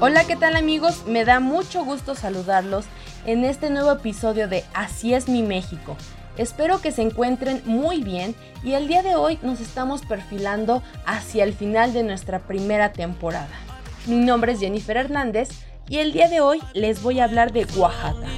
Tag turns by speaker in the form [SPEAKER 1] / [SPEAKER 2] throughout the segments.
[SPEAKER 1] Hola, ¿qué tal amigos? Me da mucho gusto saludarlos en este nuevo episodio de Así es mi México. Espero que se encuentren muy bien y el día de hoy nos estamos perfilando hacia el final de nuestra primera temporada. Mi nombre es Jennifer Hernández y el día de hoy les voy a hablar de Oaxaca.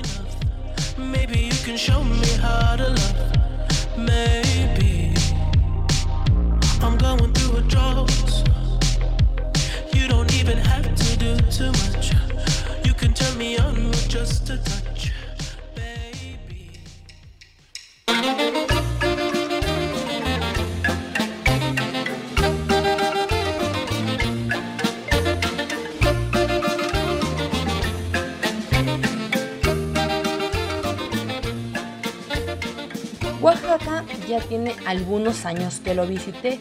[SPEAKER 1] Oaxaca ya tiene algunos años que lo visité,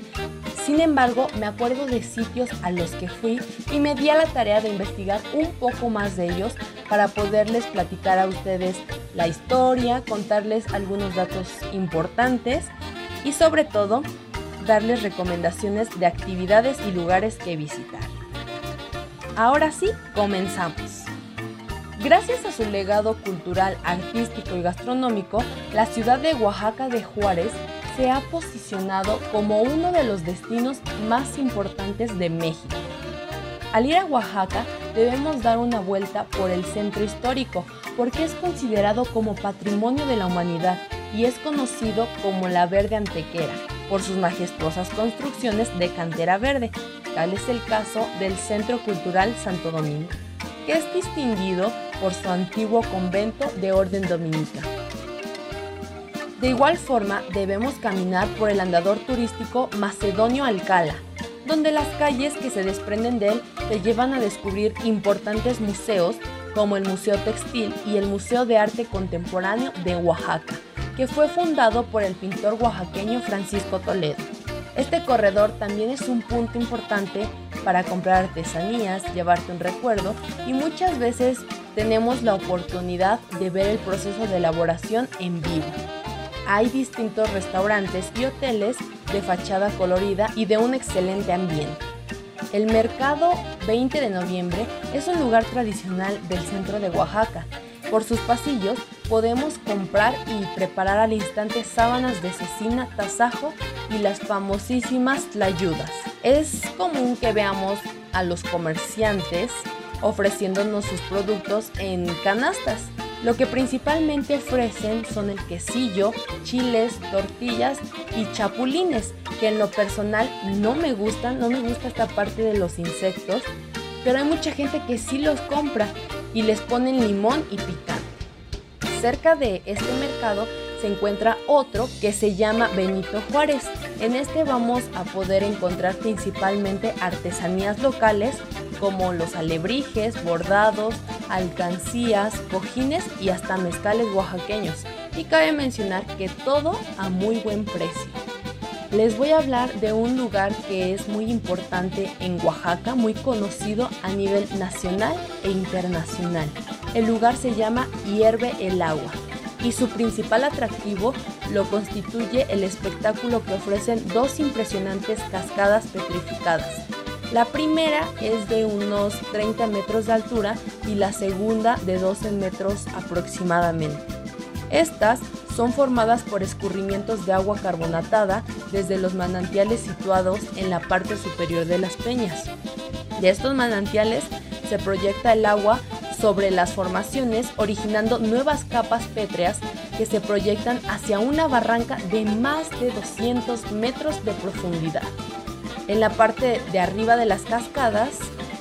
[SPEAKER 1] sin embargo me acuerdo de sitios a los que fui y me di a la tarea de investigar un poco más de ellos para poderles platicar a ustedes la historia, contarles algunos datos importantes y sobre todo darles recomendaciones de actividades y lugares que visitar. Ahora sí, comenzamos. Gracias a su legado cultural, artístico y gastronómico, la ciudad de Oaxaca de Juárez se ha posicionado como uno de los destinos más importantes de México. Al ir a Oaxaca debemos dar una vuelta por el centro histórico porque es considerado como patrimonio de la humanidad y es conocido como la Verde Antequera por sus majestuosas construcciones de cantera verde. Tal es el caso del Centro Cultural Santo Domingo, que es distinguido por su antiguo convento de orden dominica. De igual forma, debemos caminar por el andador turístico Macedonio Alcala, donde las calles que se desprenden de él te llevan a descubrir importantes museos como el Museo Textil y el Museo de Arte Contemporáneo de Oaxaca, que fue fundado por el pintor oaxaqueño Francisco Toledo. Este corredor también es un punto importante para comprar artesanías, llevarte un recuerdo y muchas veces tenemos la oportunidad de ver el proceso de elaboración en vivo. Hay distintos restaurantes y hoteles de fachada colorida y de un excelente ambiente. El mercado 20 de noviembre es un lugar tradicional del centro de Oaxaca. Por sus pasillos podemos comprar y preparar al instante sábanas de cecina, tasajo y las famosísimas tlayudas. Es común que veamos a los comerciantes ofreciéndonos sus productos en canastas. Lo que principalmente ofrecen son el quesillo, chiles, tortillas y chapulines, que en lo personal no me gustan, no me gusta esta parte de los insectos, pero hay mucha gente que sí los compra y les ponen limón y picante. Cerca de este mercado se encuentra otro que se llama Benito Juárez. En este vamos a poder encontrar principalmente artesanías locales como los alebrijes, bordados, alcancías, cojines y hasta mezcales oaxaqueños. Y cabe mencionar que todo a muy buen precio. Les voy a hablar de un lugar que es muy importante en Oaxaca, muy conocido a nivel nacional e internacional. El lugar se llama Hierve el Agua y su principal atractivo lo constituye el espectáculo que ofrecen dos impresionantes cascadas petrificadas, la primera es de unos 30 metros de altura y la segunda de 12 metros aproximadamente. Estas son formadas por escurrimientos de agua carbonatada desde los manantiales situados en la parte superior de las peñas. De estos manantiales se proyecta el agua sobre las formaciones originando nuevas capas pétreas que se proyectan hacia una barranca de más de 200 metros de profundidad. En la parte de arriba de las cascadas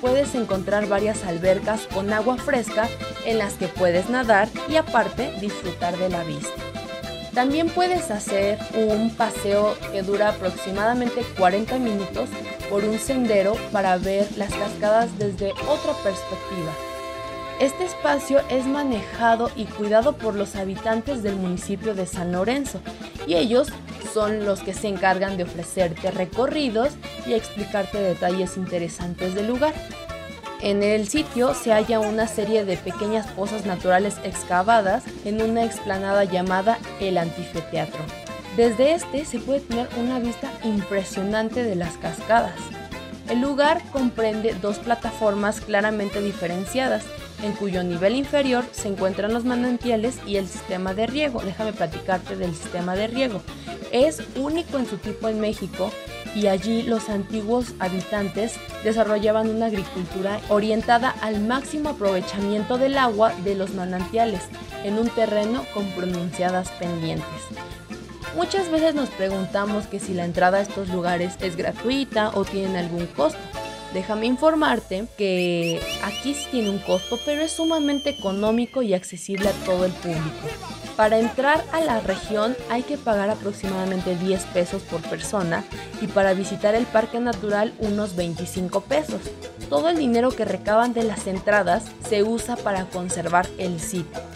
[SPEAKER 1] puedes encontrar varias albercas con agua fresca en las que puedes nadar y aparte disfrutar de la vista. También puedes hacer un paseo que dura aproximadamente 40 minutos por un sendero para ver las cascadas desde otra perspectiva. Este espacio es manejado y cuidado por los habitantes del municipio de San Lorenzo y ellos son los que se encargan de ofrecerte recorridos y explicarte detalles interesantes del lugar. En el sitio se halla una serie de pequeñas pozas naturales excavadas en una explanada llamada el Antifeteatro. Desde este se puede tener una vista impresionante de las cascadas. El lugar comprende dos plataformas claramente diferenciadas, en cuyo nivel inferior se encuentran los manantiales y el sistema de riego. Déjame platicarte del sistema de riego. Es único en su tipo en México y allí los antiguos habitantes desarrollaban una agricultura orientada al máximo aprovechamiento del agua de los manantiales en un terreno con pronunciadas pendientes. Muchas veces nos preguntamos que si la entrada a estos lugares es gratuita o tienen algún costo. Déjame informarte que aquí sí tiene un costo, pero es sumamente económico y accesible a todo el público. Para entrar a la región hay que pagar aproximadamente 10 pesos por persona y para visitar el parque natural unos 25 pesos. Todo el dinero que recaban de las entradas se usa para conservar el sitio.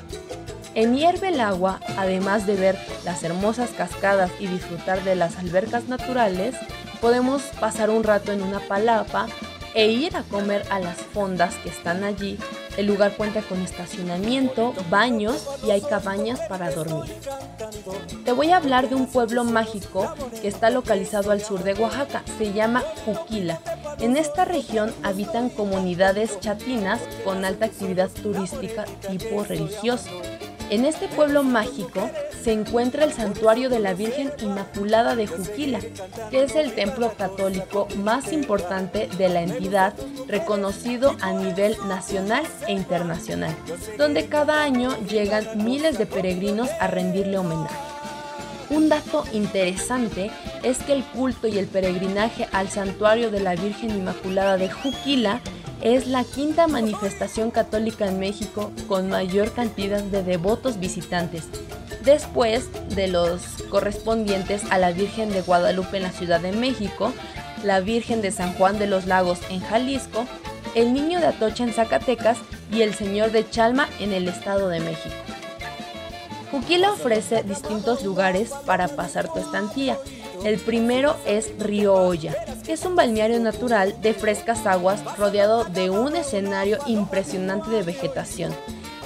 [SPEAKER 1] En Hierve el agua, además de ver las hermosas cascadas y disfrutar de las albercas naturales, podemos pasar un rato en una palapa e ir a comer a las fondas que están allí. El lugar cuenta con estacionamiento, baños y hay cabañas para dormir. Te voy a hablar de un pueblo mágico que está localizado al sur de Oaxaca. Se llama Juquila. En esta región habitan comunidades chatinas con alta actividad turística tipo religioso. En este pueblo mágico se encuentra el santuario de la Virgen Inmaculada de Juquila, que es el templo católico más importante de la entidad, reconocido a nivel nacional e internacional, donde cada año llegan miles de peregrinos a rendirle homenaje. Un dato interesante es que el culto y el peregrinaje al santuario de la Virgen Inmaculada de Juquila es la quinta manifestación católica en México con mayor cantidad de devotos visitantes, después de los correspondientes a la Virgen de Guadalupe en la Ciudad de México, la Virgen de San Juan de los Lagos en Jalisco, el Niño de Atocha en Zacatecas y el Señor de Chalma en el Estado de México. Juquila ofrece distintos lugares para pasar tu estantía. El primero es Río Olla, que es un balneario natural de frescas aguas rodeado de un escenario impresionante de vegetación.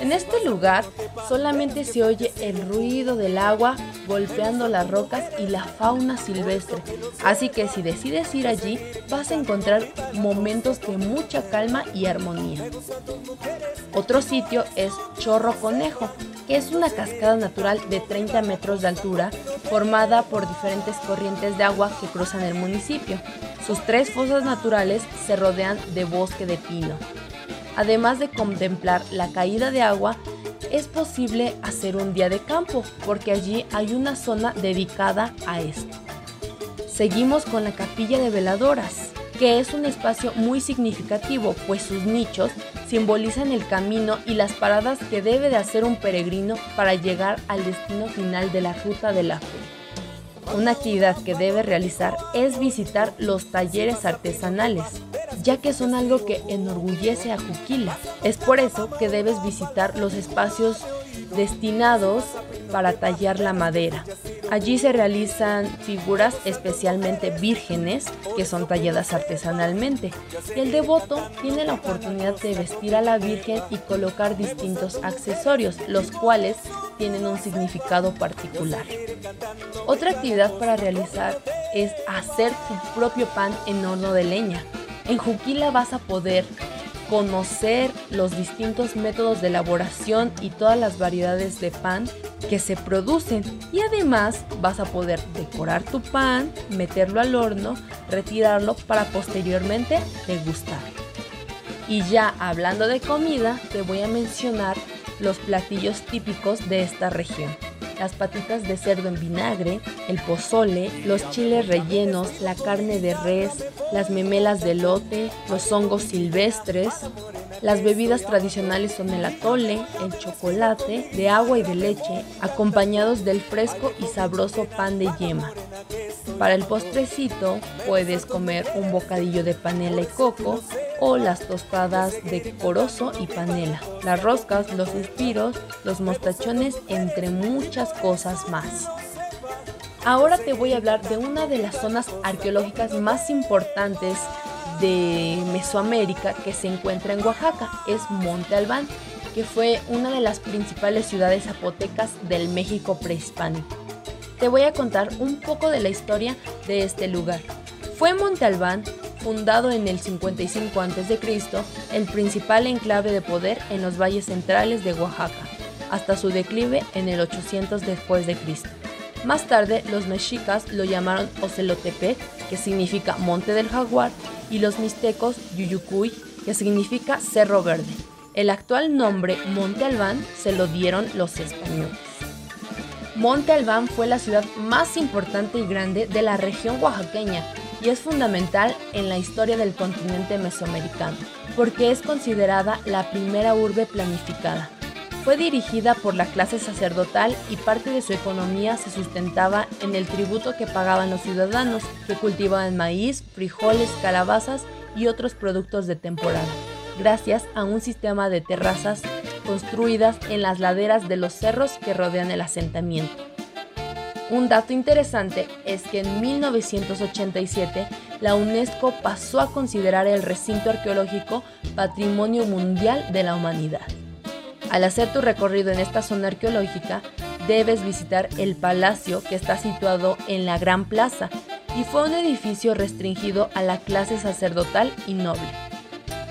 [SPEAKER 1] En este lugar solamente se oye el ruido del agua golpeando las rocas y la fauna silvestre. Así que si decides ir allí, vas a encontrar momentos de mucha calma y armonía. Otro sitio es Chorro Conejo, es una cascada natural de 30 metros de altura formada por diferentes corrientes de agua que cruzan el municipio. Sus tres fosas naturales se rodean de bosque de pino. Además de contemplar la caída de agua, es posible hacer un día de campo porque allí hay una zona dedicada a esto. Seguimos con la capilla de veladoras, que es un espacio muy significativo, pues sus nichos simbolizan el camino y las paradas que debe de hacer un peregrino para llegar al destino final de la ruta de la fe. Una actividad que debe realizar es visitar los talleres artesanales, ya que son algo que enorgullece a Juquila. Es por eso que debes visitar los espacios destinados para tallar la madera. Allí se realizan figuras especialmente vírgenes que son talladas artesanalmente. El devoto tiene la oportunidad de vestir a la Virgen y colocar distintos accesorios, los cuales tienen un significado particular. Otra actividad para realizar es hacer tu propio pan en horno de leña. En Juquila vas a poder conocer los distintos métodos de elaboración y todas las variedades de pan que se producen y además vas a poder decorar tu pan, meterlo al horno, retirarlo para posteriormente degustar. Y ya hablando de comida, te voy a mencionar los platillos típicos de esta región las patitas de cerdo en vinagre, el pozole, los chiles rellenos, la carne de res, las memelas de lote, los hongos silvestres. Las bebidas tradicionales son el atole, el chocolate, de agua y de leche, acompañados del fresco y sabroso pan de yema. Para el postrecito puedes comer un bocadillo de panela y coco o las tostadas de corozo y panela, las roscas, los suspiros, los mostachones, entre muchas cosas más. Ahora te voy a hablar de una de las zonas arqueológicas más importantes de Mesoamérica que se encuentra en Oaxaca, es Monte Albán, que fue una de las principales ciudades zapotecas del México prehispánico. Te voy a contar un poco de la historia de este lugar. Fue Monte Albán fundado en el 55 a.C., el principal enclave de poder en los valles centrales de Oaxaca, hasta su declive en el 800 después de Cristo. Más tarde, los mexicas lo llamaron Ocelotepec, que significa Monte del Jaguar, y los mixtecos Yuyucuy, que significa Cerro Verde. El actual nombre Monte Albán se lo dieron los españoles. Monte Albán fue la ciudad más importante y grande de la región oaxaqueña y es fundamental en la historia del continente mesoamericano, porque es considerada la primera urbe planificada. Fue dirigida por la clase sacerdotal y parte de su economía se sustentaba en el tributo que pagaban los ciudadanos, que cultivaban maíz, frijoles, calabazas y otros productos de temporada, gracias a un sistema de terrazas construidas en las laderas de los cerros que rodean el asentamiento. Un dato interesante es que en 1987 la UNESCO pasó a considerar el recinto arqueológico Patrimonio Mundial de la Humanidad. Al hacer tu recorrido en esta zona arqueológica, debes visitar el palacio que está situado en la Gran Plaza y fue un edificio restringido a la clase sacerdotal y noble.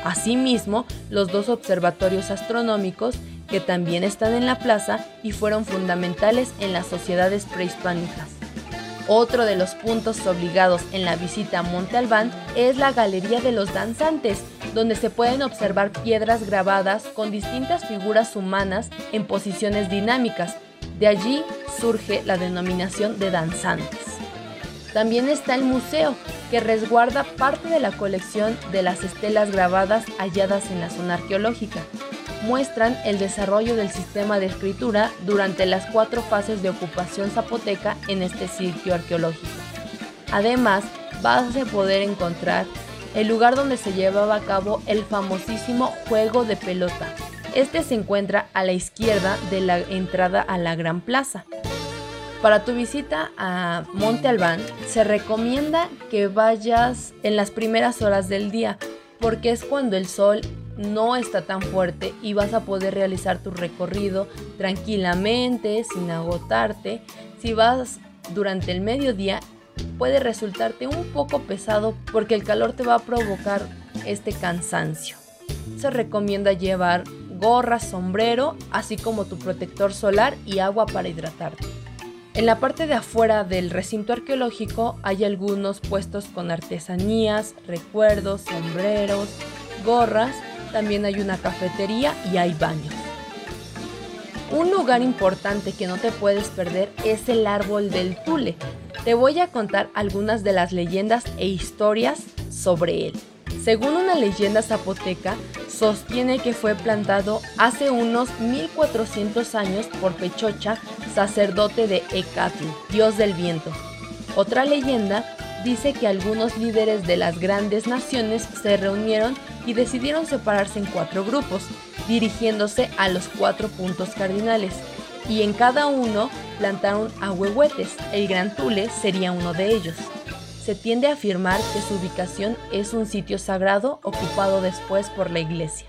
[SPEAKER 1] Asimismo, los dos observatorios astronómicos que también están en la plaza y fueron fundamentales en las sociedades prehispánicas. Otro de los puntos obligados en la visita a Monte Albán es la Galería de los Danzantes, donde se pueden observar piedras grabadas con distintas figuras humanas en posiciones dinámicas. De allí surge la denominación de danzantes. También está el museo, que resguarda parte de la colección de las estelas grabadas halladas en la zona arqueológica. Muestran el desarrollo del sistema de escritura durante las cuatro fases de ocupación zapoteca en este sitio arqueológico. Además, vas a poder encontrar el lugar donde se llevaba a cabo el famosísimo juego de pelota. Este se encuentra a la izquierda de la entrada a la Gran Plaza. Para tu visita a Monte Albán se recomienda que vayas en las primeras horas del día porque es cuando el sol no está tan fuerte y vas a poder realizar tu recorrido tranquilamente, sin agotarte. Si vas durante el mediodía puede resultarte un poco pesado porque el calor te va a provocar este cansancio. Se recomienda llevar gorra, sombrero, así como tu protector solar y agua para hidratarte. En la parte de afuera del recinto arqueológico hay algunos puestos con artesanías, recuerdos, sombreros, gorras, también hay una cafetería y hay baños. Un lugar importante que no te puedes perder es el árbol del Tule. Te voy a contar algunas de las leyendas e historias sobre él. Según una leyenda zapoteca, sostiene que fue plantado hace unos 1400 años por Pechocha, sacerdote de Ecatl, dios del viento. Otra leyenda dice que algunos líderes de las grandes naciones se reunieron y decidieron separarse en cuatro grupos, dirigiéndose a los cuatro puntos cardinales, y en cada uno plantaron ahuehuetes, el gran Tule sería uno de ellos se tiende a afirmar que su ubicación es un sitio sagrado ocupado después por la iglesia.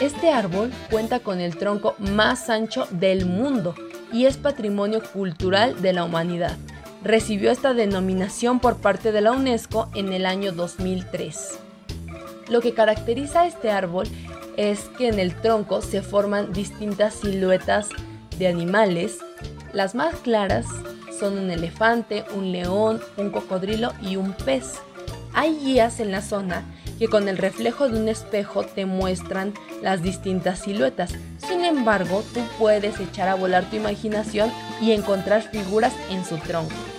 [SPEAKER 1] Este árbol cuenta con el tronco más ancho del mundo y es patrimonio cultural de la humanidad. Recibió esta denominación por parte de la UNESCO en el año 2003. Lo que caracteriza a este árbol es que en el tronco se forman distintas siluetas de animales, las más claras son un elefante, un león, un cocodrilo y un pez. Hay guías en la zona que con el reflejo de un espejo te muestran las distintas siluetas. Sin embargo, tú puedes echar a volar tu imaginación y encontrar figuras en su tronco.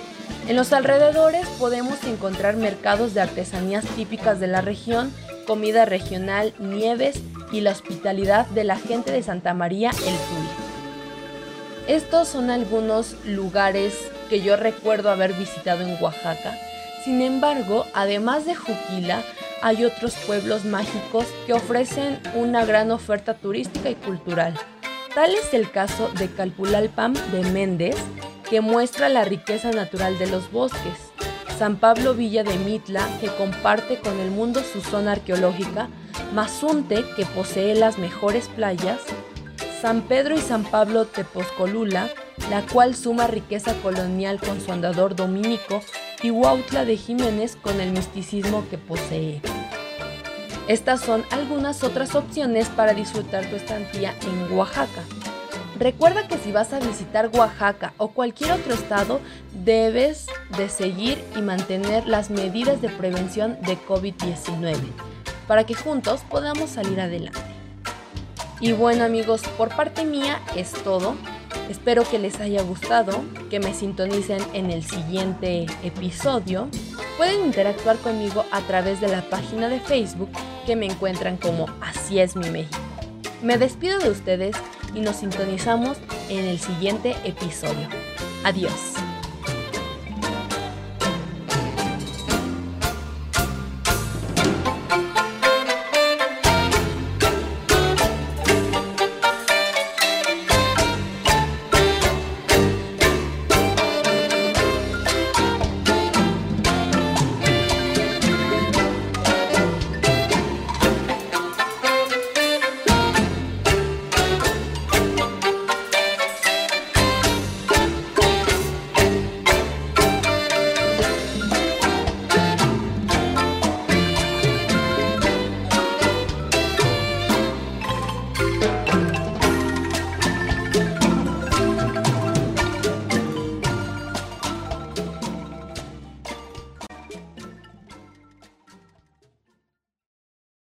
[SPEAKER 1] En los alrededores podemos encontrar mercados de artesanías típicas de la región, comida regional, nieves y la hospitalidad de la gente de Santa María el Tule. Estos son algunos lugares que yo recuerdo haber visitado en Oaxaca. Sin embargo, además de Juquila, hay otros pueblos mágicos que ofrecen una gran oferta turística y cultural. Tal es el caso de Calpulalpam de Méndez, que muestra la riqueza natural de los bosques. San Pablo Villa de Mitla, que comparte con el mundo su zona arqueológica, Mazunte, que posee las mejores playas, San Pedro y San Pablo Tepozcolula, la cual suma riqueza colonial con su andador dominico, y Huautla de Jiménez con el misticismo que posee. Estas son algunas otras opciones para disfrutar tu estancia en Oaxaca. Recuerda que si vas a visitar Oaxaca o cualquier otro estado, debes de seguir y mantener las medidas de prevención de COVID-19 para que juntos podamos salir adelante. Y bueno amigos, por parte mía es todo. Espero que les haya gustado, que me sintonicen en el siguiente episodio. Pueden interactuar conmigo a través de la página de Facebook que me encuentran como Así es mi México. Me despido de ustedes y nos sintonizamos en el siguiente episodio. Adiós.